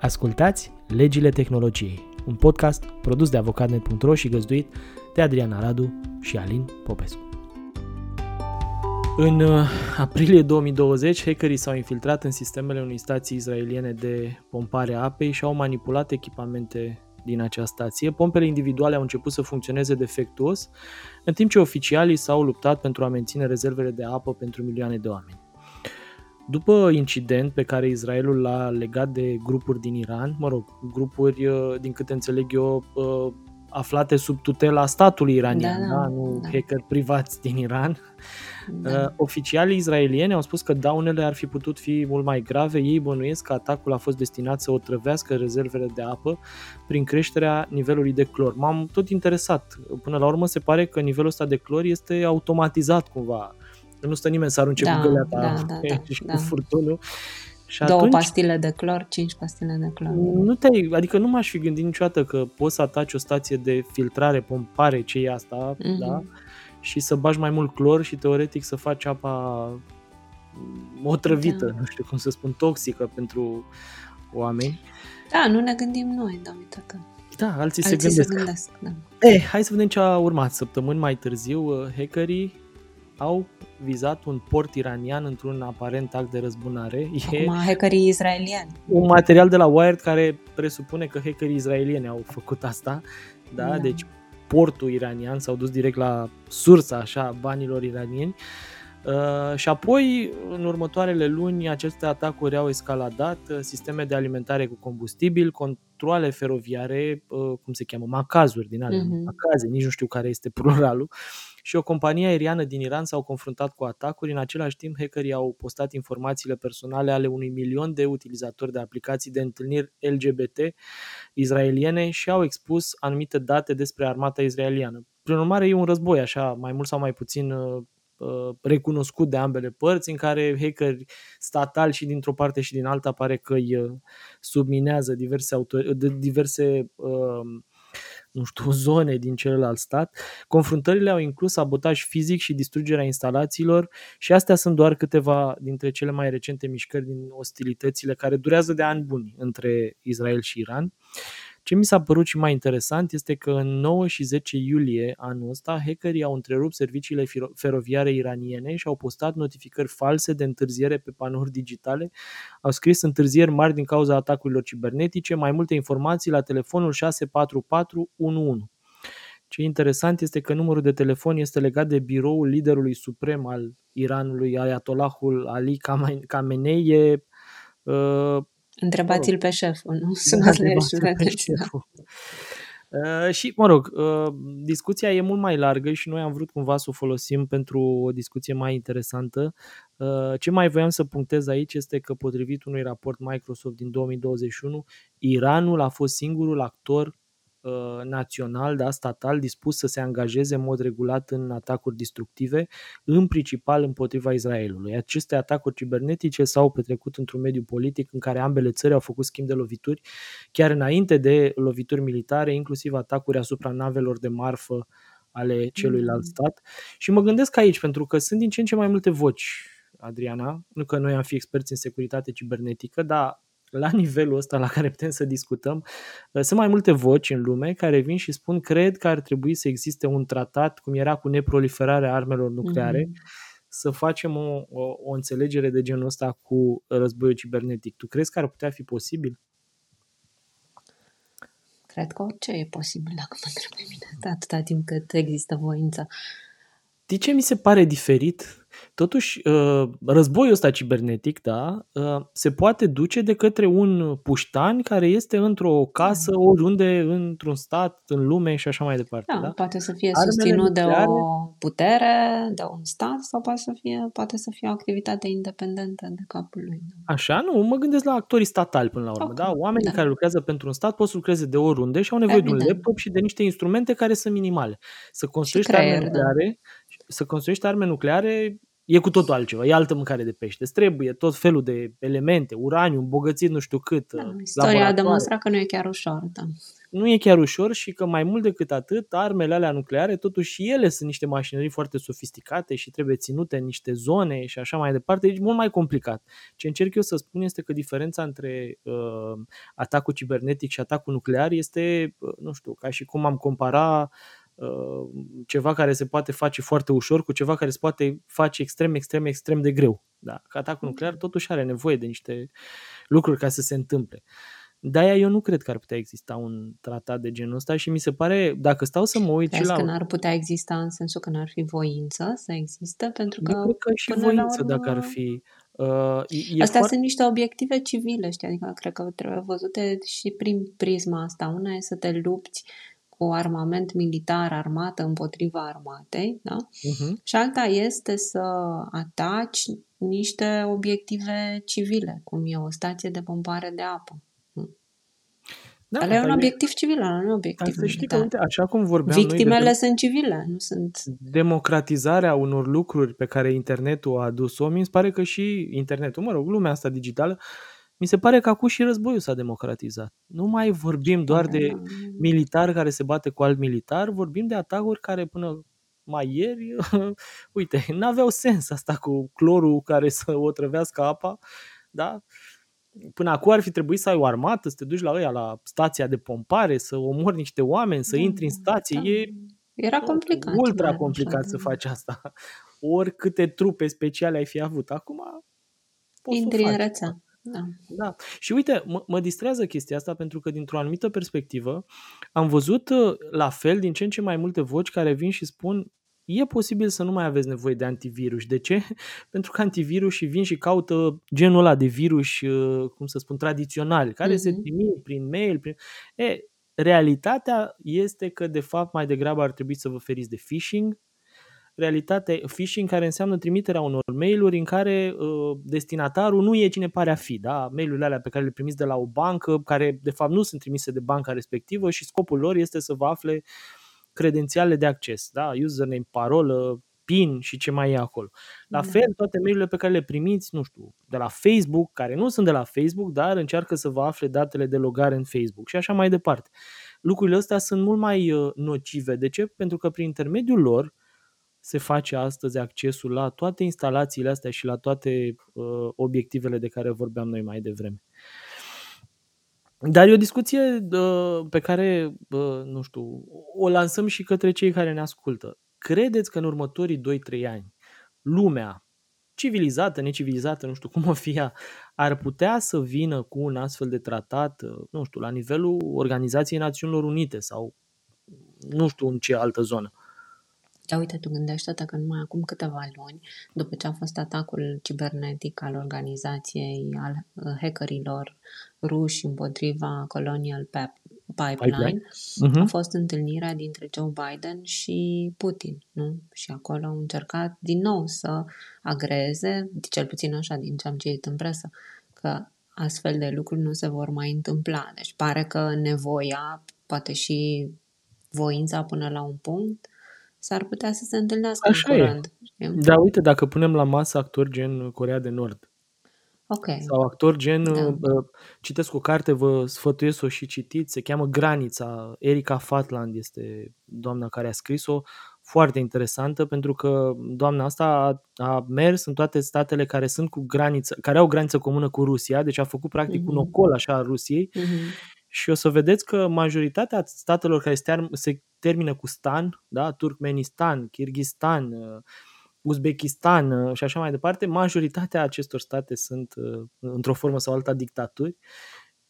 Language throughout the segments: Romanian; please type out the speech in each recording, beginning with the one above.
Ascultați Legile Tehnologiei, un podcast produs de avocatnet.ro și găzduit de Adriana Radu și Alin Popescu. În uh, aprilie 2020, hackerii s-au infiltrat în sistemele unei stații israeliene de pompare a apei și au manipulat echipamente din acea stație. Pompele individuale au început să funcționeze defectuos, în timp ce oficialii s-au luptat pentru a menține rezervele de apă pentru milioane de oameni. După incident pe care Israelul l-a legat de grupuri din Iran, mă rog, grupuri, uh, din câte înțeleg eu, uh, aflate sub tutela statului iranian, da, da, da? nu da. hacker privați din Iran. Da. Uh, oficialii israelieni au spus că daunele ar fi putut fi mult mai grave. Ei bănuiesc că atacul a fost destinat să otrăvească rezervele de apă prin creșterea nivelului de clor. M-am tot interesat. Până la urmă se pare că nivelul ăsta de clor este automatizat cumva. Nu stă nimeni să arunce da, cu găleata da, da, da, și da. cu furtunul. Și Două atunci, pastile de clor, cinci pastile de clor. Nu te, adică nu m-aș fi gândit niciodată că poți să ataci o stație de filtrare, pompare, ce e asta, mm-hmm. da? și să bagi mai mult clor și teoretic să faci apa otrăvită, da. nu știu cum să spun, toxică pentru oameni. Da, nu ne gândim noi, da, uite că... Da, alții, alții se gândesc. Se gândesc da. Eh, hai să vedem ce a urmat. Săptămâni mai târziu, uh, hackerii au vizat un port iranian într-un aparent act de răzbunare. Acum, e hackerii israelieni. Un material de la Wired care presupune că hackerii israelieni au făcut asta. Da? da. Deci portul iranian s-au dus direct la sursa așa banilor iranieni. Uh, și apoi, în următoarele luni, aceste atacuri au escaladat, uh, sisteme de alimentare cu combustibil, controle feroviare, uh, cum se cheamă, macazuri din alea, uh-huh. macaze, nici nu știu care este pluralul, și o companie aeriană din Iran s-au confruntat cu atacuri. În același timp, hackerii au postat informațiile personale ale unui milion de utilizatori de aplicații de întâlniri LGBT izraeliene și au expus anumite date despre armata izraeliană. Prin urmare, e un război, așa, mai mult sau mai puțin uh, recunoscut de ambele părți, în care hackeri statali și dintr-o parte și din alta pare că îi subminează diverse, autor- diverse uh, nu știu, zone din celălalt stat. Confruntările au inclus sabotaj fizic și distrugerea instalațiilor și astea sunt doar câteva dintre cele mai recente mișcări din ostilitățile care durează de ani buni între Israel și Iran. Ce mi s-a părut și mai interesant este că în 9 și 10 iulie anul ăsta, hackerii au întrerupt serviciile feroviare iraniene și au postat notificări false de întârziere pe panouri digitale. Au scris întârzieri mari din cauza atacurilor cibernetice, mai multe informații la telefonul 64411. Ce interesant este că numărul de telefon este legat de biroul liderului suprem al Iranului, Ayatollahul Ali Khamenei, e uh, Întrebați-l pe șeful, nu? Sunați la el și vedeți. Uh, și, mă rog, uh, discuția e mult mai largă și noi am vrut cumva să o folosim pentru o discuție mai interesantă. Uh, ce mai voiam să punctez aici este că, potrivit unui raport Microsoft din 2021, Iranul a fost singurul actor Uh, național, da, statal, dispus să se angajeze în mod regulat în atacuri destructive, în principal împotriva Israelului. Aceste atacuri cibernetice s-au petrecut într-un mediu politic în care ambele țări au făcut schimb de lovituri, chiar înainte de lovituri militare, inclusiv atacuri asupra navelor de marfă ale celuilalt mm. stat. Și mă gândesc aici, pentru că sunt din ce în ce mai multe voci Adriana, nu că noi am fi experți în securitate cibernetică, dar la nivelul ăsta la care putem să discutăm, uh, sunt mai multe voci în lume care vin și spun cred că ar trebui să existe un tratat, cum era cu neproliferarea armelor nucleare, mm-hmm. să facem o, o, o înțelegere de genul ăsta cu războiul cibernetic. Tu crezi că ar putea fi posibil? Cred că orice e posibil dacă mă întreb pe mine, atâta timp cât există voința. De ce mi se pare diferit? Totuși, uh, războiul ăsta cibernetic, da, uh, se poate duce de către un puștan care este într-o casă, da. oriunde, într-un stat, în lume și așa mai departe. Da, da? poate să fie Armele susținut nucleare... de o putere, de un stat sau poate să fie, poate să fie o activitate independentă de capul lui. Da. Așa, nu, mă gândesc la actorii statali până la urmă. Okay. Da? Oamenii da. care lucrează pentru un stat pot să lucreze de oriunde și au nevoie Evident. de un laptop și de niște instrumente care sunt minimale. Să construiești arme da. nucleare, da. Să construiești arme nucleare E cu totul altceva, e altă mâncare de pește. Îți trebuie tot felul de elemente, uraniu, îmbogățit nu știu cât. Da, istoria a demonstrat că nu e chiar ușor, da. Nu e chiar ușor și că mai mult decât atât, armele alea nucleare, totuși și ele sunt niște mașinării foarte sofisticate și trebuie ținute în niște zone și așa mai departe. Deci mult mai complicat. Ce încerc eu să spun este că diferența între uh, atacul cibernetic și atacul nuclear este, uh, nu știu, ca și cum am compara Uh, ceva care se poate face foarte ușor cu ceva care se poate face extrem, extrem, extrem de greu. Da? Că atacul nuclear totuși are nevoie de niște lucruri ca să se întâmple. De-aia eu nu cred că ar putea exista un tratat de genul ăsta și mi se pare, dacă stau să mă uit Crezi și la... că n-ar putea exista în sensul că n-ar fi voință să existe? Pentru că, eu cred că și voință urmă... dacă ar fi. Uh, e Astea foarte... sunt niște obiective civile, știi? Adică cred că trebuie văzute și prin prisma asta. Una e să te lupți cu armament militar, armată împotriva armatei, da? Uh-huh. și alta este să ataci niște obiective civile, cum e o stație de pompare de apă. Da, Ăla e un obiectiv civil, ăla nu e obiectiv militar. Știi că, uite, așa cum vorbeam Victimele noi de sunt civile, nu sunt... Democratizarea unor lucruri pe care internetul a adus-o, mi se pare că și internetul, mă rog, lumea asta digitală, mi se pare că acum și războiul s-a democratizat. Nu mai vorbim doar de militar care se bate cu alt militar, vorbim de atacuri care până mai ieri, uite, n-aveau sens asta cu clorul care să o trăvească apa, da? Până acum ar fi trebuit să ai o armată, să te duci la ăia, la stația de pompare, să omori niște oameni, să da, intri în stație. Da. E Era complicat. Ultra complicat așa, să faci asta. Oricâte trupe speciale ai fi avut. Acum poți Intri în rețea. Da. da. Și uite, mă, mă distrează chestia asta pentru că dintr-o anumită perspectivă am văzut uh, la fel din ce în ce mai multe voci care vin și spun e posibil să nu mai aveți nevoie de antivirus. De ce? Pentru că antivirusii vin și caută genul ăla de virus, uh, cum să spun, tradițional, care mm-hmm. se mhm. trimit prin mail. Prin... E, realitatea este că, de fapt, mai degrabă ar trebui să vă feriți de phishing, realitate phishing care înseamnă trimiterea unor mail-uri în care uh, destinatarul nu e cine pare a fi, da? Mail-urile alea pe care le primiți de la o bancă, care de fapt nu sunt trimise de banca respectivă și scopul lor este să vă afle credențiale de acces, da? Username, parolă, PIN și ce mai e acolo. La da. fel, toate mail pe care le primiți, nu știu, de la Facebook, care nu sunt de la Facebook, dar încearcă să vă afle datele de logare în Facebook și așa mai departe. Lucrurile astea sunt mult mai uh, nocive. De ce? Pentru că prin intermediul lor, se face astăzi accesul la toate instalațiile astea și la toate uh, obiectivele de care vorbeam noi mai devreme. Dar e o discuție uh, pe care, uh, nu știu, o lansăm și către cei care ne ascultă. Credeți că în următorii 2-3 ani lumea civilizată, necivilizată, nu știu cum o fi ea, ar putea să vină cu un astfel de tratat, uh, nu știu, la nivelul Organizației Națiunilor Unite sau nu știu în ce altă zonă? Dar uite, tu gândește-te că numai acum câteva luni, după ce a fost atacul cibernetic al organizației, al uh, hackerilor ruși împotriva Colonial Pipeline, uh-huh. a fost întâlnirea dintre Joe Biden și Putin, nu? Și acolo au încercat din nou să agreze, cel puțin așa din ce am citit în presă, că astfel de lucruri nu se vor mai întâmpla. Deci pare că nevoia, poate și voința până la un punct, s-ar putea să se întâlnească Așa în curând. E. Da, uite, dacă punem la masă actori gen Corea de Nord, Okay. Sau actori gen, da. uh, citesc o carte, vă sfătuiesc o și citiți, se cheamă Granița, Erika Fatland este doamna care a scris-o, foarte interesantă pentru că doamna asta a, a mers în toate statele care sunt cu graniță, care au graniță comună cu Rusia, deci a făcut practic mm-hmm. un ocol așa al Rusiei mm-hmm. Și o să vedeți că majoritatea statelor care se termină cu stan, da? Turkmenistan, Kirghistan, uh, Uzbekistan uh, și așa mai departe, majoritatea acestor state sunt uh, într-o formă sau alta dictaturi.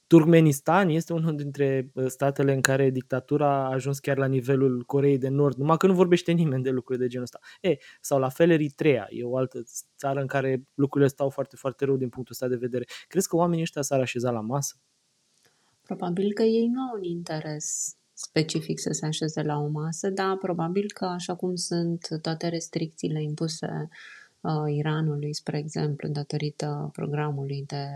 Turkmenistan este unul dintre statele în care dictatura a ajuns chiar la nivelul Coreei de Nord, numai că nu vorbește nimeni de lucruri de genul ăsta. E, sau la fel Eritrea, e o altă țară în care lucrurile stau foarte, foarte rău din punctul ăsta de vedere. Crezi că oamenii ăștia s-ar așeza la masă? Probabil că ei nu au un interes specific să se așeze la o masă, dar probabil că așa cum sunt toate restricțiile impuse uh, Iranului, spre exemplu, datorită programului de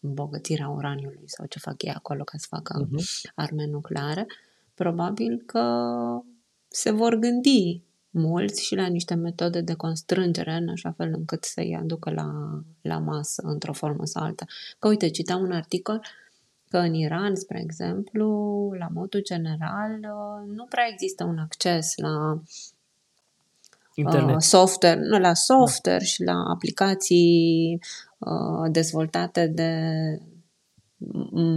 îmbogățire a uraniului sau ce fac ei acolo ca să facă uh-huh. arme nucleare, probabil că se vor gândi mulți și la niște metode de constrângere în așa fel încât să-i aducă la, la masă într-o formă sau alta. Că uite, citam un articol că în Iran, spre exemplu, la modul general, nu prea există un acces la Internet. Uh, software, nu, la software da. și la aplicații uh, dezvoltate de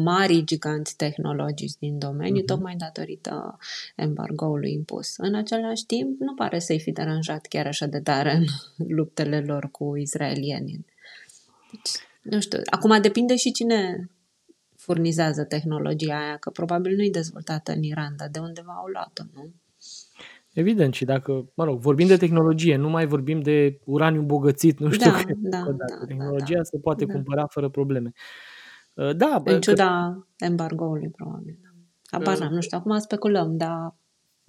mari giganți tehnologici din domeniu, uh-huh. tocmai datorită embargoului impus. În același timp, nu pare să-i fi deranjat chiar așa de tare în luptele lor cu israelienii. Deci, nu știu, acum depinde și cine furnizează tehnologia aia, că probabil nu-i dezvoltată în Iran, dar de undeva au luat-o, nu? Evident, și dacă, mă rog, vorbim de tehnologie, nu mai vorbim de uraniu bogățit, nu știu da, că, da, da, da, tehnologia da, se poate da. cumpăra fără probleme. Uh, da, în ciuda că... embargoului, probabil. Apar, uh, nu știu, acum speculăm, dar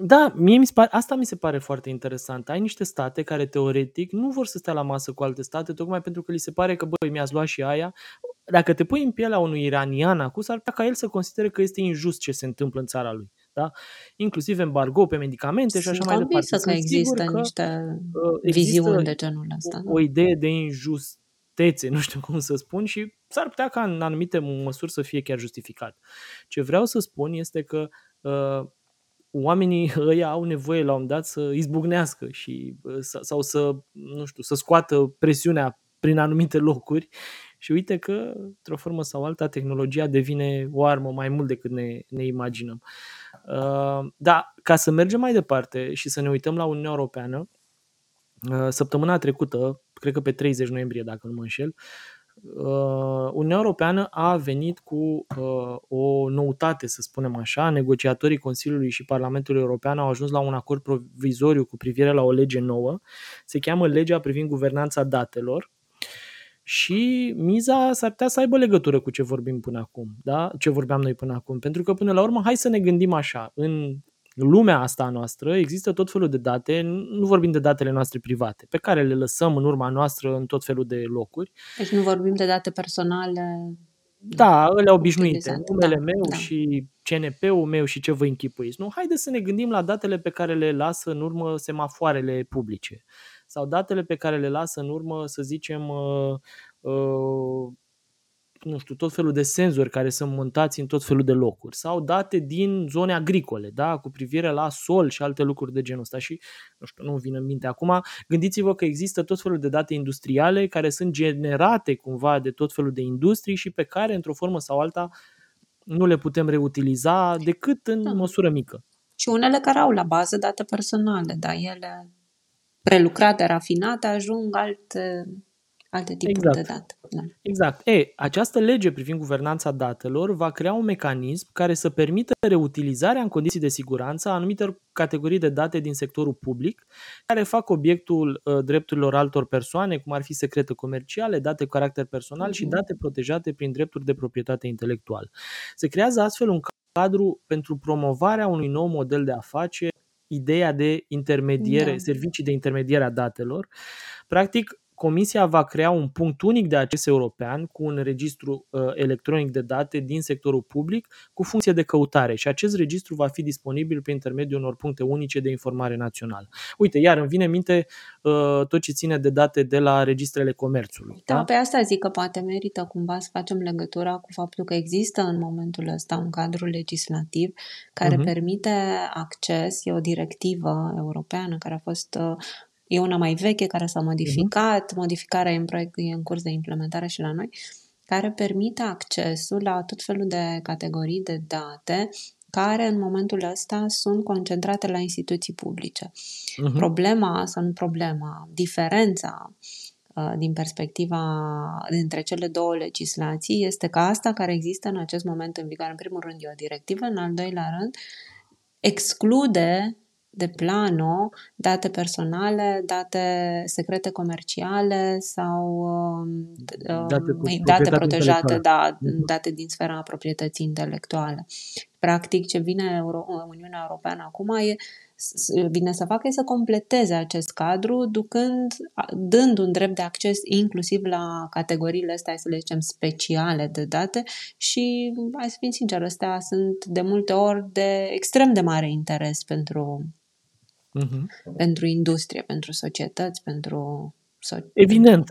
da, mie mi se pare, asta mi se pare foarte interesant. Ai niște state care teoretic nu vor să stea la masă cu alte state, tocmai pentru că li se pare că, băi, mi-ați luat și aia. Dacă te pui în pielea unui iranian acum, s-ar putea ca el să considere că este injust ce se întâmplă în țara lui. Da? Inclusiv embargo pe medicamente și așa mai departe. Sunt că există că niște uh, viziuni de genul ăsta. O, o idee de injustețe, nu știu cum să spun, și s-ar putea ca în anumite măsuri să fie chiar justificat. Ce vreau să spun este că uh, oamenii ăia au nevoie la un dat să izbucnească și, sau să, nu știu, să scoată presiunea prin anumite locuri și uite că, într-o formă sau alta, tehnologia devine o armă mai mult decât ne, ne imaginăm. Uh, da, ca să mergem mai departe și să ne uităm la Uniunea Europeană, uh, săptămâna trecută, cred că pe 30 noiembrie, dacă nu mă înșel, Uh, Uniunea Europeană a venit cu uh, o noutate, să spunem așa. Negociatorii Consiliului și Parlamentului European au ajuns la un acord provizoriu cu privire la o lege nouă. Se cheamă legea privind guvernanța datelor. Și miza s-ar putea să aibă legătură cu ce vorbim până acum, da? ce vorbeam noi până acum. Pentru că, până la urmă, hai să ne gândim așa. În lumea asta noastră există tot felul de date, nu vorbim de datele noastre private, pe care le lăsăm în urma noastră în tot felul de locuri. Deci nu vorbim de date personale da, ele obișnuite, numele da, meu da. și CNP-ul meu și ce vă închipuiți. Nu, haideți să ne gândim la datele pe care le lasă în urmă semafoarele publice sau datele pe care le lasă în urmă, să zicem, uh, uh, nu știu, tot felul de senzori care sunt montați în tot felul de locuri sau date din zone agricole, da, cu privire la sol și alte lucruri de genul ăsta și, nu știu, nu vin în minte acum, gândiți-vă că există tot felul de date industriale care sunt generate cumva de tot felul de industrii și pe care, într-o formă sau alta, nu le putem reutiliza decât în da. măsură mică. Și unele care au la bază date personale, dar ele prelucrate, rafinate, ajung alte alte tipuri exact. de date. Da. Exact. E, această lege privind guvernanța datelor va crea un mecanism care să permită reutilizarea în condiții de siguranță a anumitor categorii de date din sectorul public care fac obiectul uh, drepturilor altor persoane, cum ar fi secrete comerciale, date cu caracter personal uh-huh. și mhm. date protejate prin drepturi de proprietate intelectuală. Se creează astfel un cadru pentru promovarea unui nou model de afaceri ideea de intermediere, da. servicii de intermediere a datelor. Practic, Comisia va crea un punct unic de acces european cu un registru uh, electronic de date din sectorul public cu funcție de căutare și acest registru va fi disponibil prin intermediul unor puncte unice de informare națională. Uite, iar îmi vine în minte uh, tot ce ține de date de la registrele comerțului. Da, da? pe asta zic că poate merită cumva să facem legătura cu faptul că există în momentul ăsta un cadru legislativ care uh-huh. permite acces, e o directivă europeană care a fost uh, E una mai veche care s-a modificat, uh-huh. modificarea e în proiect, e în curs de implementare și la noi, care permite accesul la tot felul de categorii de date care în momentul ăsta sunt concentrate la instituții publice. Uh-huh. Problema, sau nu problema, diferența uh, din perspectiva dintre cele două legislații este că asta care există în acest moment în vigoare, în primul rând, e o directivă, în al doilea rând, exclude de plano, date personale, date secrete comerciale sau um, date, um, date protejate, da, mhm. date din sfera proprietății intelectuale. Practic, ce vine Euro- Uniunea Europeană acum e vine să facă e să completeze acest cadru, ducând, dând un drept de acces inclusiv la categoriile astea, să le zicem, speciale de date și, hai să fim sincer, astea sunt de multe ori de extrem de mare interes pentru uh-huh. pentru industrie, pentru societăți, pentru Evident.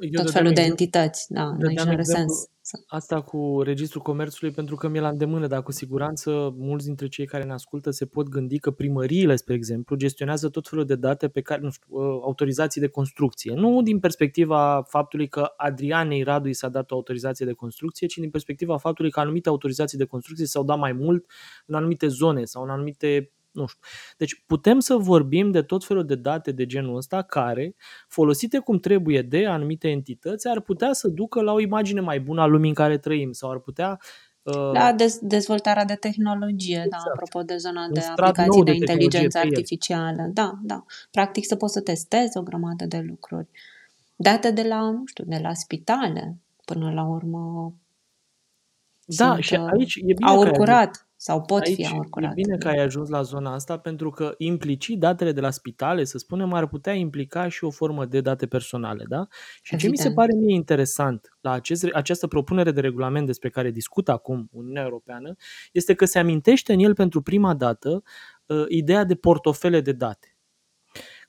Eu tot felul de entități, da, în exemplu, sens. Asta cu Registrul Comerțului, pentru că mi-e la îndemână, dar cu siguranță mulți dintre cei care ne ascultă se pot gândi că primăriile, spre exemplu, gestionează tot felul de date pe care, nu știu, ă, autorizații de construcție. Nu din perspectiva faptului că Adrianei Radu i s-a dat o autorizație de construcție, ci din perspectiva faptului că anumite autorizații de construcție s-au dat mai mult în anumite zone sau în anumite nu știu. Deci putem să vorbim de tot felul de date de genul ăsta care, folosite cum trebuie de anumite entități, ar putea să ducă la o imagine mai bună a lumii în care trăim sau ar putea uh, la dez- dezvoltarea de tehnologie, da, exact. da, apropo de zona de aplicații de, de inteligență artificială. Da, da. Practic să poți să testezi o grămadă de lucruri. Date de la, nu știu, de la spitale, până la urmă. Da, sunt, și aici e bine au curat sau pot Aici fi e bine că ai ajuns la zona asta pentru că implicit datele de la spitale, să spunem, ar putea implica și o formă de date personale. Da? Și Evident. ce mi se pare mie interesant la acest, această propunere de regulament despre care discută acum Uniunea Europeană este că se amintește în el pentru prima dată uh, ideea de portofele de date.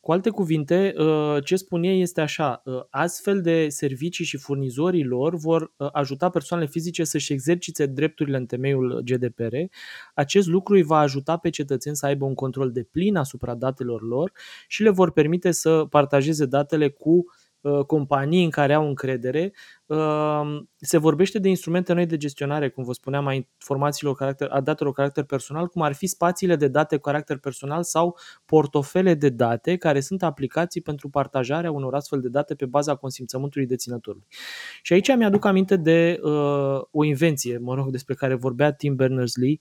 Cu alte cuvinte, uh, ce spun ei este așa, uh, astfel de servicii și furnizorii lor vor uh, ajuta persoanele fizice să-și exercite drepturile în temeiul GDPR. Acest lucru îi va ajuta pe cetățeni să aibă un control de plin asupra datelor lor și le vor permite să partajeze datele cu Uh, companii în care au încredere. Uh, se vorbește de instrumente noi de gestionare, cum vă spuneam, a informațiilor caracter, a datelor caracter personal, cum ar fi spațiile de date cu caracter personal sau portofele de date, care sunt aplicații pentru partajarea unor astfel de date pe baza consimțământului deținătorului. Și aici mi-aduc aminte de uh, o invenție, mă rog, despre care vorbea Tim Berners-Lee,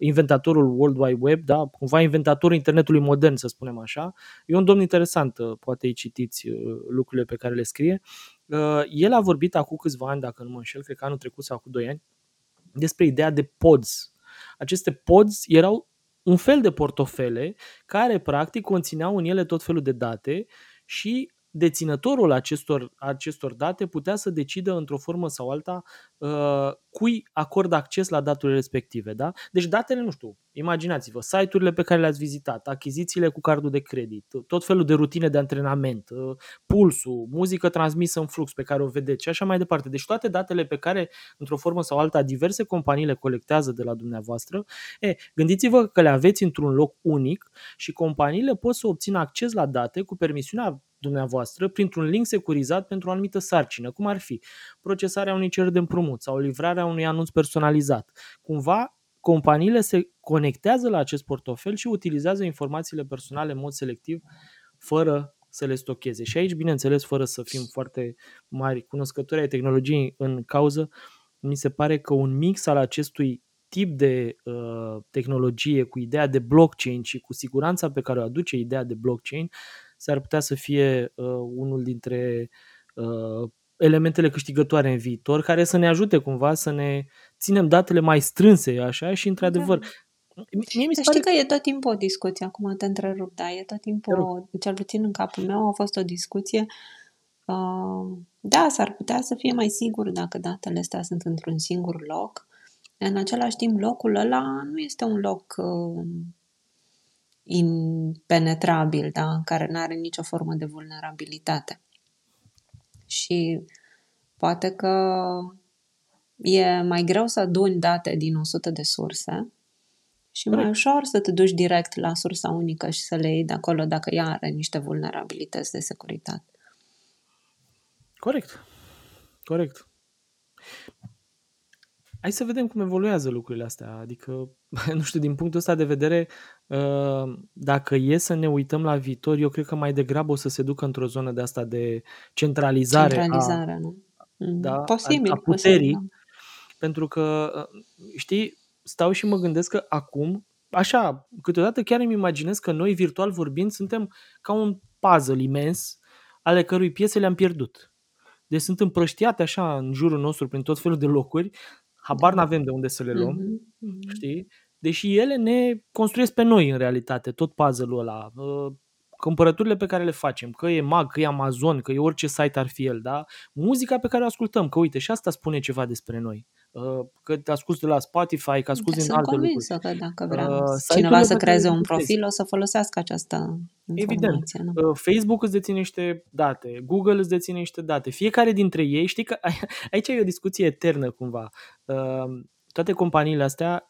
inventatorul World Wide Web, da? cumva inventatorul internetului modern, să spunem așa. E un domn interesant, uh, poate îi citiți uh, lucrurile pe care le scrie. Uh, el a vorbit acum câțiva ani, dacă nu mă înșel, cred că anul trecut sau acum 2 ani, despre ideea de pods. Aceste pods erau un fel de portofele care practic conțineau în ele tot felul de date și deținătorul acestor, acestor date putea să decidă într-o formă sau alta uh, cui acordă acces la datele respective. Da? Deci datele, nu știu, imaginați-vă, site-urile pe care le-ați vizitat, achizițiile cu cardul de credit, tot felul de rutine de antrenament, uh, pulsul, muzică transmisă în flux pe care o vedeți și așa mai departe. Deci toate datele pe care, într-o formă sau alta, diverse companii le colectează de la dumneavoastră, e, gândiți-vă că le aveți într-un loc unic și companiile pot să obțină acces la date cu permisiunea dumneavoastră printr-un link securizat pentru o anumită sarcină, cum ar fi procesarea unui cer de împrumut sau livrarea unui anunț personalizat. Cumva, companiile se conectează la acest portofel și utilizează informațiile personale în mod selectiv, fără să le stocheze. Și aici, bineînțeles, fără să fim foarte mari cunoscători ai tehnologiei în cauză, mi se pare că un mix al acestui tip de uh, tehnologie cu ideea de blockchain și cu siguranța pe care o aduce ideea de blockchain s-ar putea să fie uh, unul dintre uh, elementele câștigătoare în viitor, care să ne ajute cumva să ne ținem datele mai strânse, așa, și într-adevăr, da. Mie mi se pare... Știi că e tot timpul o discuție, acum te întrerup, da, e tot timpul, o, cel puțin în capul meu a fost o discuție uh, da, s-ar putea să fie mai sigur dacă datele astea sunt într-un singur loc. În același timp, locul ăla nu este un loc uh, impenetrabil, da? care nu are nicio formă de vulnerabilitate. Și poate că e mai greu să aduni date din 100 de surse și mai ușor să te duci direct la sursa unică și să le iei de acolo dacă ea are niște vulnerabilități de securitate. Corect. Corect. Hai să vedem cum evoluează lucrurile astea. Adică, nu știu, din punctul ăsta de vedere, uh, dacă e să ne uităm la viitor, eu cred că mai degrabă o să se ducă într-o zonă de asta de centralizare, centralizare a, nu? Mm. Da, posibil, a, a puterii. Posibil, da. Pentru că, uh, știi, stau și mă gândesc că acum, așa, câteodată chiar îmi imaginez că noi, virtual vorbind, suntem ca un puzzle imens ale cărui piese le-am pierdut. Deci sunt împrăștiate așa în jurul nostru prin tot felul de locuri habar da. n-avem de unde să le luăm, mm-hmm. știi? Deși ele ne construiesc pe noi în realitate, tot puzzle-ul ăla. Uh, cumpărăturile pe care le facem, că e Mag, că e Amazon, că e orice site ar fi el, da? Muzica pe care o ascultăm, că uite, și asta spune ceva despre noi. că te asculti de la Spotify, că asculti din alte lucruri. Sunt că dacă vrea uh, cineva să creeze un profil, o să folosească această Evident. Nu? Facebook îți deține niște date, Google îți deține niște date. Fiecare dintre ei, știi că aici e o discuție eternă cumva. Toate companiile astea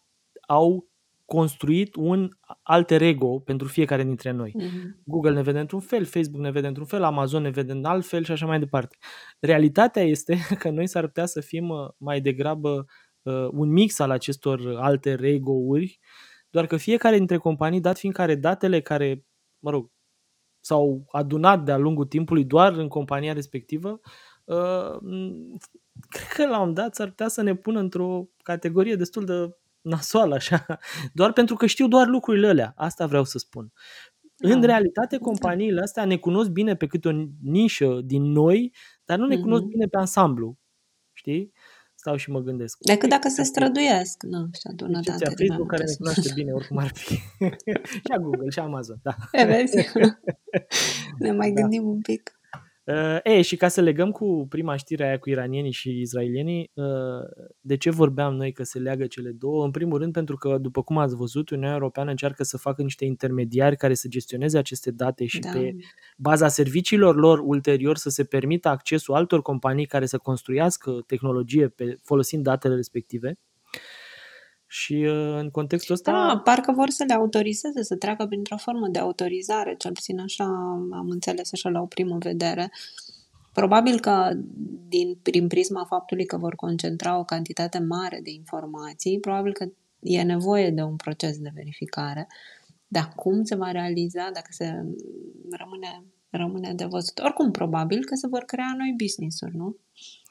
au construit un alter ego pentru fiecare dintre noi. Mm-hmm. Google ne vede într-un fel, Facebook ne vede într-un fel, Amazon ne vede în alt fel și așa mai departe. Realitatea este că noi s-ar putea să fim uh, mai degrabă uh, un mix al acestor alter ego-uri, doar că fiecare dintre companii, dat fiind care datele care, mă rog, s-au adunat de-a lungul timpului doar în compania respectivă, uh, cred că la un dat s-ar putea să ne pună într-o categorie destul de nasoală așa, doar pentru că știu doar lucrurile alea. Asta vreau să spun. Da. În realitate, companiile astea ne cunosc bine pe câte o nișă din noi, dar nu ne mm-hmm. cunosc bine pe ansamblu. Știi? Stau și mă gândesc. Decât dacă se străduiesc. Nu, și adună date Facebook care ne cunoaște bine, oricum ar fi. și a Google, și Amazon, da. E, vezi? ne mai da. gândim un pic. Uh, e, și ca să legăm cu prima știre aia cu iranienii și izraelienii, uh, de ce vorbeam noi că se leagă cele două? În primul rând pentru că, după cum ați văzut, Uniunea Europeană încearcă să facă niște intermediari care să gestioneze aceste date și da. pe baza serviciilor lor ulterior să se permită accesul altor companii care să construiască tehnologie pe, folosind datele respective. Și uh, în contextul ăsta... Da, parcă vor să le autorizeze, să treacă printr-o formă de autorizare, cel puțin așa am înțeles așa la o primă vedere. Probabil că din, prin prisma faptului că vor concentra o cantitate mare de informații, probabil că e nevoie de un proces de verificare. Dar cum se va realiza, dacă se rămâne rămâne de văzut. Oricum, probabil că se vor crea noi business-uri, nu?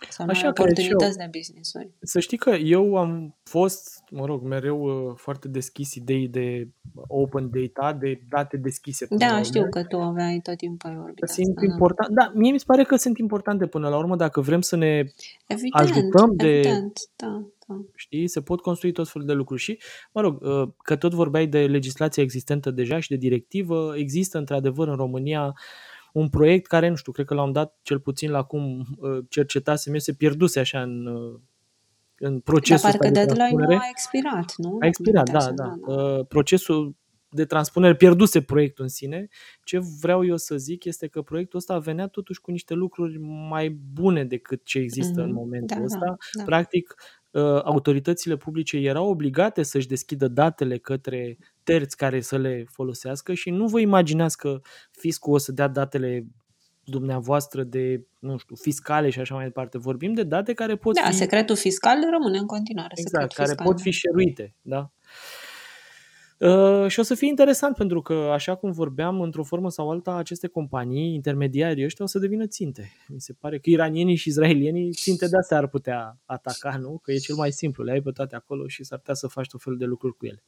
Sau noi Așa oportunități de business-uri. Să știi că eu am fost, mă rog, mereu uh, foarte deschis idei de open data, de date deschise. Da, știu că tu aveai tot timpul vorbit sunt asta, important, da. da, mie mi se pare că sunt importante până la urmă dacă vrem să ne evident, ajutăm de... Evident, da, da. Știi? Se pot construi tot felul de lucruri și, mă rog, uh, că tot vorbeai de legislația existentă deja și de directivă, există într-adevăr în România uh, un proiect care, nu știu, cred că l-am dat cel puțin la cum uh, cercetasem eu, se pierduse așa în, uh, în procesul Dar parcă de deadline-ul a expirat, nu? A expirat, da, da, da. da. Uh, procesul de transpunere pierduse proiectul în sine. Ce vreau eu să zic este că proiectul ăsta venea totuși cu niște lucruri mai bune decât ce există mm-hmm. în momentul da, ăsta. Da, da. Practic, autoritățile publice erau obligate să-și deschidă datele către terți care să le folosească și nu vă imaginați că fiscul o să dea datele dumneavoastră de, nu știu, fiscale și așa mai departe. Vorbim de date care pot da, fi... secretul fiscal rămâne în continuare. Exact, care fiscal. pot fi șeruite, da? Uh, și o să fie interesant pentru că, așa cum vorbeam, într-o formă sau alta, aceste companii, intermediarii ăștia, o să devină ținte. Mi se pare că iranienii și izraelienii ținte de astea ar putea ataca, nu? Că e cel mai simplu, le ai pe toate acolo și s-ar putea să faci tot felul de lucruri cu ele.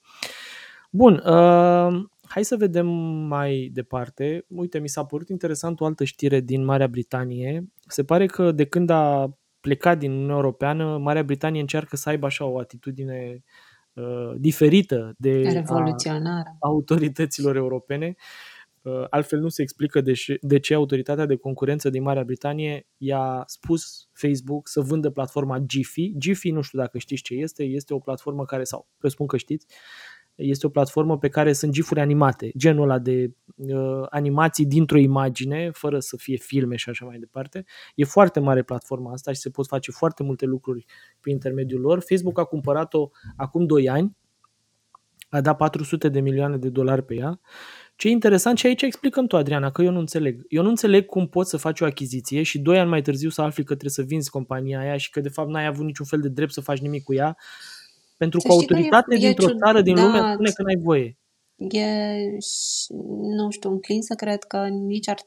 Bun, uh, hai să vedem mai departe. Uite, mi s-a părut interesant o altă știre din Marea Britanie. Se pare că de când a plecat din Uniunea Europeană, Marea Britanie încearcă să aibă așa o atitudine uh, diferită de a autorităților europene. Uh, altfel nu se explică de ce, de ce autoritatea de concurență din Marea Britanie i-a spus Facebook să vândă platforma Giphy. Giphy, nu știu dacă știți ce este, este o platformă care, sau presupun că știți, este o platformă pe care sunt gifuri animate, genul ăla de uh, animații dintr-o imagine, fără să fie filme și așa mai departe. E foarte mare platforma asta și se pot face foarte multe lucruri prin intermediul lor. Facebook a cumpărat-o acum 2 ani, a dat 400 de milioane de dolari pe ea. Ce e interesant și aici explicăm tu, Adriana, că eu nu înțeleg. Eu nu înțeleg cum poți să faci o achiziție și doi ani mai târziu să afli că trebuie să vinzi compania aia și că de fapt n-ai avut niciun fel de drept să faci nimic cu ea pentru că autoritatea dintr-o țară din lume spune că n-ai voie. E, nu știu, înclin să cred că nici, ar,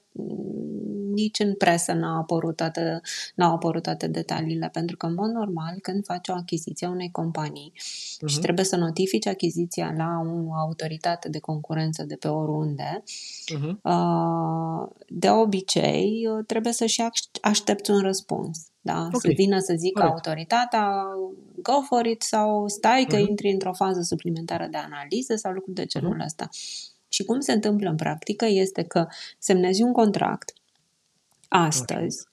nici în presă n-au apărut, toate, n-au apărut toate detaliile, pentru că, în mod normal, când faci o achiziție a unei companii uh-huh. și trebuie să notifici achiziția la o autoritate de concurență de pe oriunde, uh-huh. de obicei trebuie să și aștepți un răspuns. Da? Okay. Să vină să zică Correct. autoritatea, go for it sau stai că uh-huh. intri într-o fază suplimentară de analiză sau lucruri de genul uh-huh. ăsta. Și cum se întâmplă în practică este că semnezi un contract astăzi,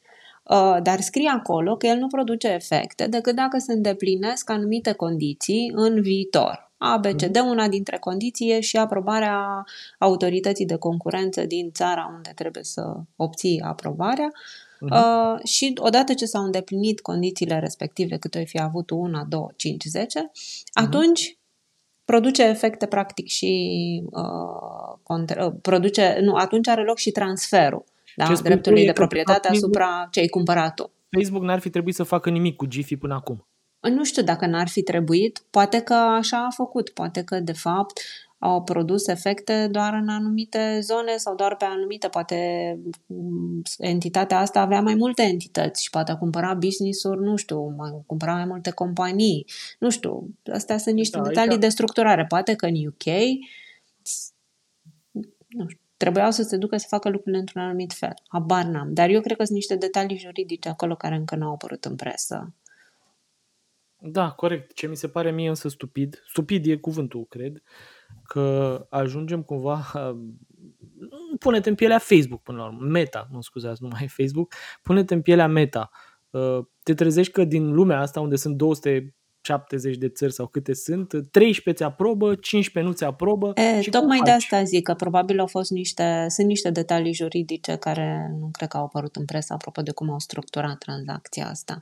Uh, dar scrie acolo că el nu produce efecte decât dacă se îndeplinesc anumite condiții în viitor. ABCD, mhm. una dintre condiții e și aprobarea autorității de concurență din țara unde trebuie să obții aprobarea. Uh-huh. Uh, și odată ce s-au îndeplinit condițiile respective, cât o fi avut 1, 2, 5, 10, uh-huh. atunci produce efecte practic și uh, contra, uh, produce, nu, atunci are loc și transferul da? dreptului de proprietate asupra ce ai cumpărat tu. Facebook n-ar fi trebuit să facă nimic cu Giphy până acum. Nu știu dacă n-ar fi trebuit, poate că așa a făcut, poate că de fapt au produs efecte doar în anumite zone sau doar pe anumite, poate mm, entitatea asta avea mai multe entități și poate cumpăra business-uri, nu știu, mai cumpăra mai multe companii, nu știu, astea sunt niște da, detalii de structurare. Poate că în UK nu știu, trebuiau să se ducă să facă lucrurile într-un anumit fel. Habar n-am. Dar eu cred că sunt niște detalii juridice acolo care încă nu au apărut în presă. Da, corect. Ce mi se pare mie însă stupid, stupid e cuvântul, cred, că ajungem cumva, pune-te în pielea Facebook până la urmă, Meta, nu scuzați, nu mai e Facebook, pune-te în pielea Meta. Uh, te trezești că din lumea asta unde sunt 200 70 de țări sau câte sunt, 13 ți aprobă, 15 nu ți aprobă. E, și tocmai de asta zic că probabil au fost niște, sunt niște detalii juridice care nu cred că au apărut în presă apropo de cum au structurat tranzacția asta.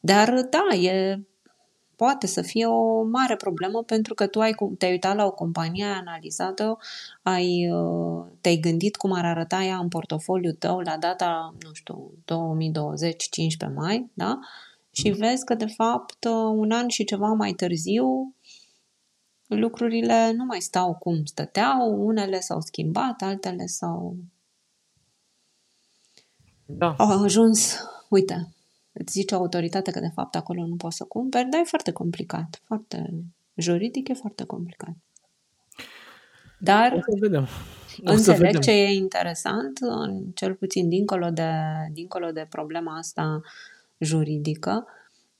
Dar da, e, poate să fie o mare problemă pentru că tu ai, te-ai uitat la o companie, ai analizat-o, ai, uh, te-ai gândit cum ar arăta ea în portofoliu tău la data, nu știu, 2020, 15 mai, da? și vezi că, de fapt, un an și ceva mai târziu, lucrurile nu mai stau cum stăteau, unele s-au schimbat, altele s-au... Da. Au ajuns, uite, îți zice autoritatea că de fapt acolo nu poți să cumperi, dar e foarte complicat, foarte juridic, e foarte complicat. Dar o să vedem. O înțeleg să vedem. ce e interesant, cel puțin dincolo de, dincolo de problema asta juridică.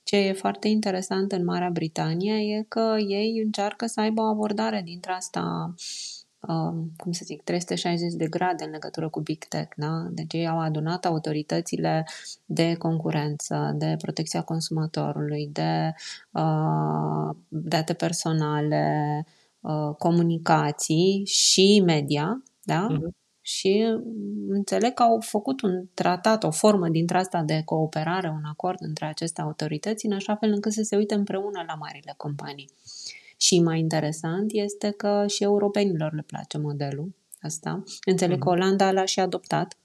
Ce e foarte interesant în Marea Britanie e că ei încearcă să aibă o abordare dintre asta, uh, cum să zic, 360 de grade în legătură cu Big Tech. Da? Deci ei au adunat autoritățile de concurență, de protecția consumatorului, de uh, date personale, uh, comunicații și media, da? Uh-huh și mm, înțeleg că au făcut un tratat, o formă dintre asta de cooperare, un acord între aceste autorități, în așa fel încât să se uite împreună la marile companii. Și mai interesant este că și europenilor le place modelul ăsta. Înțeleg mm-hmm. că mhm. Olanda l-a și adoptat.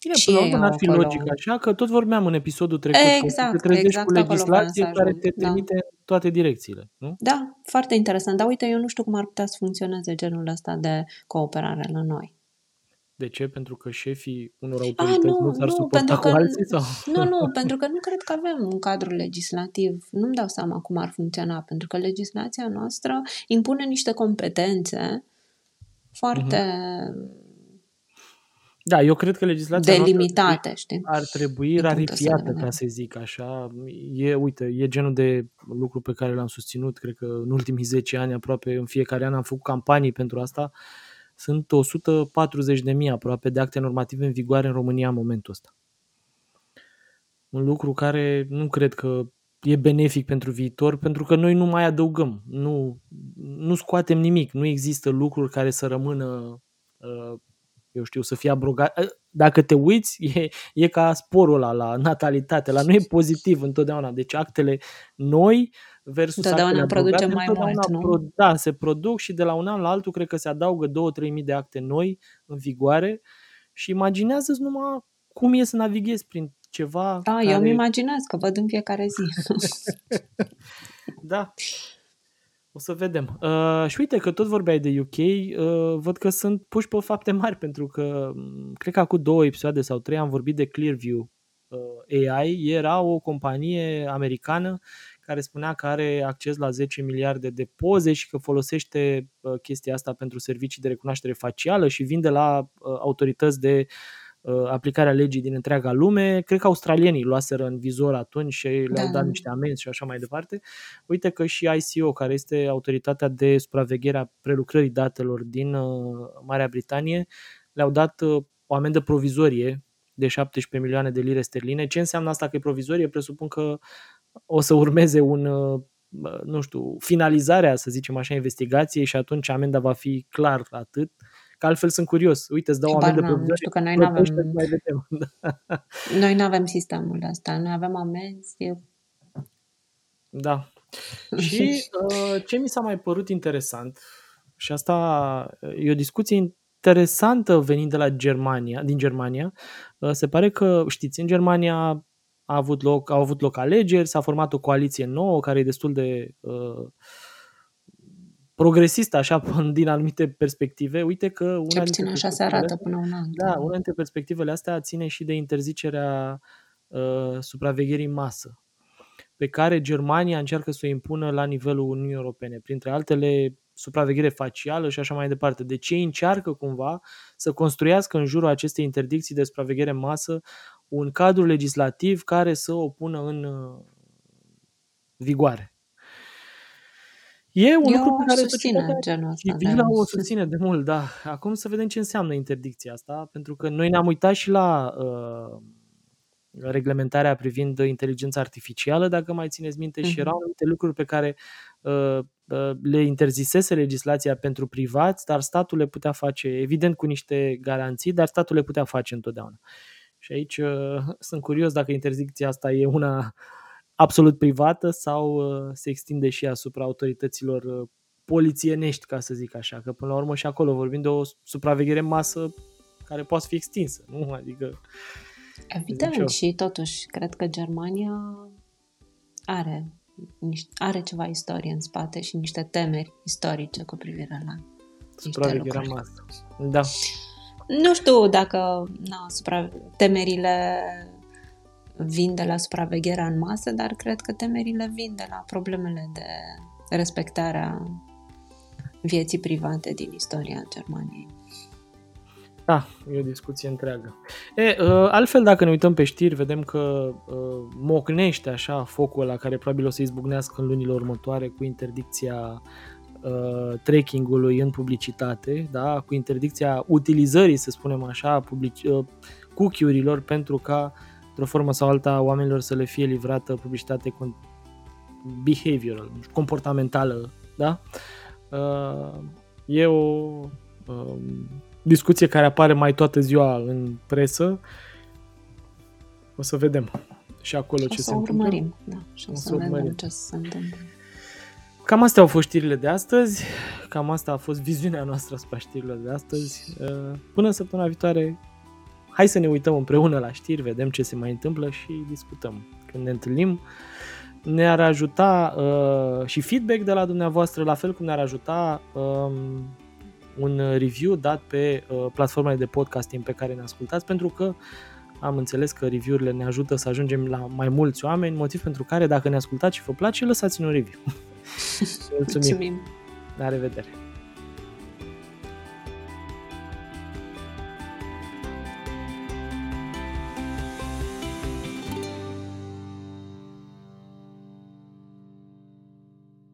Bine, și până la urmă ar fi acolo... logic așa, că tot vorbeam în episodul trecut exact, că te trezești exact cu legislație care te da. trimite da. în toate direcțiile. Nu? Da, foarte interesant. Dar uite, eu nu știu cum ar putea să funcționeze genul ăsta de cooperare la noi. De ce? Pentru că șefii unor autorități A, nu, nu s-ar nu, suporta cu alții? Sau? Nu, nu, pentru că nu cred că avem un cadru legislativ. Nu-mi dau seama cum ar funcționa, pentru că legislația noastră impune niște competențe foarte... Uh-huh. Da, eu cred că legislația delimitate, știi? ar trebui rarifiată, ca să zic așa. E, uite, e genul de lucru pe care l-am susținut, cred că în ultimii 10 ani aproape în fiecare an am făcut campanii pentru asta. Uh, sunt 140 de mii aproape de acte normative în vigoare în România în momentul ăsta. Un lucru care nu cred că e benefic pentru viitor, pentru că noi nu mai adăugăm, nu, nu scoatem nimic, nu există lucruri care să rămână, uh, eu știu, să fie abrogate. Uh, dacă te uiți, e, e ca sporul ăla la natalitate, la noi e pozitiv întotdeauna. Deci actele noi versus Întotdeauna actele producem mai mult, nu? Pro, da, se produc și de la un an la altul cred că se adaugă 2-3 mii de acte noi în vigoare și imaginează-ți numai cum e să navighezi prin ceva Da, care... eu îmi imaginez că văd în fiecare zi. da. O să vedem. Uh, și uite că tot vorbeai de UK, uh, văd că sunt puși pe fapte mari pentru că mm, cred că acum două episoade sau trei am vorbit de Clearview uh, AI. Era o companie americană care spunea că are acces la 10 miliarde de poze și că folosește uh, chestia asta pentru servicii de recunoaștere facială și vinde la uh, autorități de uh, aplicarea legii din întreaga lume. Cred că australienii luaseră în vizor atunci și le-au da. dat niște amenzi și așa mai departe. Uite că și ICO, care este autoritatea de supraveghere a prelucrării datelor din Marea Britanie, le-au dat o amendă provizorie de 17 milioane de lire sterline. Ce înseamnă asta că e provizorie? Presupun că o să urmeze un, nu știu, finalizarea, să zicem așa, investigației și atunci amenda va fi clar atât. Că altfel sunt curios. Uite, îți dau o amendă provizorie. Știu că noi nu avem... Mai vedem. noi nu avem sistemul ăsta. Noi avem amenzi. Da. Și uh, ce mi s-a mai părut interesant, și asta e o discuție interesantă venind de la Germania, din Germania, uh, se pare că, știți, în Germania a avut loc, au avut loc alegeri, s-a format o coaliție nouă care e destul de uh, progresistă, așa, din anumite perspective. Uite că una Ce dintre așa se arată până un an. Da, una dintre perspectivele astea ține și de interzicerea uh, supravegherii în masă pe care Germania încearcă să o impună la nivelul Uniunii Europene, printre altele supraveghere facială și așa mai departe. De ce încearcă cumva să construiască în jurul acestei interdicții de supraveghere în masă un cadru legislativ care să o pună în uh, vigoare. E un Eu lucru pe care susține genul ăsta. civila o susține de mult, da. Acum să vedem ce înseamnă interdicția asta, pentru că noi ne-am uitat și la uh, reglementarea privind inteligența artificială, dacă mai țineți minte, uh-huh. și erau anumite lucruri pe care uh, uh, le interzisese legislația pentru privați, dar statul le putea face, evident cu niște garanții, dar statul le putea face întotdeauna. Și aici uh, sunt curios dacă interdicția asta e una absolut privată sau uh, se extinde și asupra autorităților uh, polițienești, ca să zic așa, că până la urmă și acolo vorbim de o supraveghere masă care poate fi extinsă, nu? Adică Evident, și totuși, cred că Germania are, are ceva istorie în spate și niște temeri istorice cu privire la Supravegherea masă. Da. Nu știu dacă na, supra, temerile vin de la supravegherea în masă, dar cred că temerile vin de la problemele de respectarea vieții private din istoria Germaniei. Da, e o discuție întreagă. E, uh, altfel, dacă ne uităm pe știri, vedem că uh, mocnește așa focul la care probabil o să izbucnească în lunile următoare cu interdicția uh, tracking-ului în publicitate, da? cu interdicția utilizării, să spunem așa, publici- uh, cookie-urilor pentru ca, într-o formă sau alta, oamenilor să le fie livrată publicitate con- behavioral, comportamentală. Da? Uh, e o... Uh, discuție care apare mai toată ziua în presă. O să vedem și acolo o ce să se urmărim, întâmplă. da, și o, o să, să vedem ce se întâmplă. Cam astea au fost știrile de astăzi, cam asta a fost viziunea noastră asupra știrilor de astăzi. Uh, până săptămâna viitoare, hai să ne uităm împreună la știri, vedem ce se mai întâmplă și discutăm. Când ne întâlnim, ne-ar ajuta uh, și feedback de la dumneavoastră, la fel cum ne-ar ajuta uh, un review dat pe uh, platformele de podcasting pe care ne ascultați, pentru că am înțeles că review-urile ne ajută să ajungem la mai mulți oameni, motiv pentru care dacă ne ascultați și vă place, lăsați-ne un review. Mulțumim! Mulțumim. La revedere!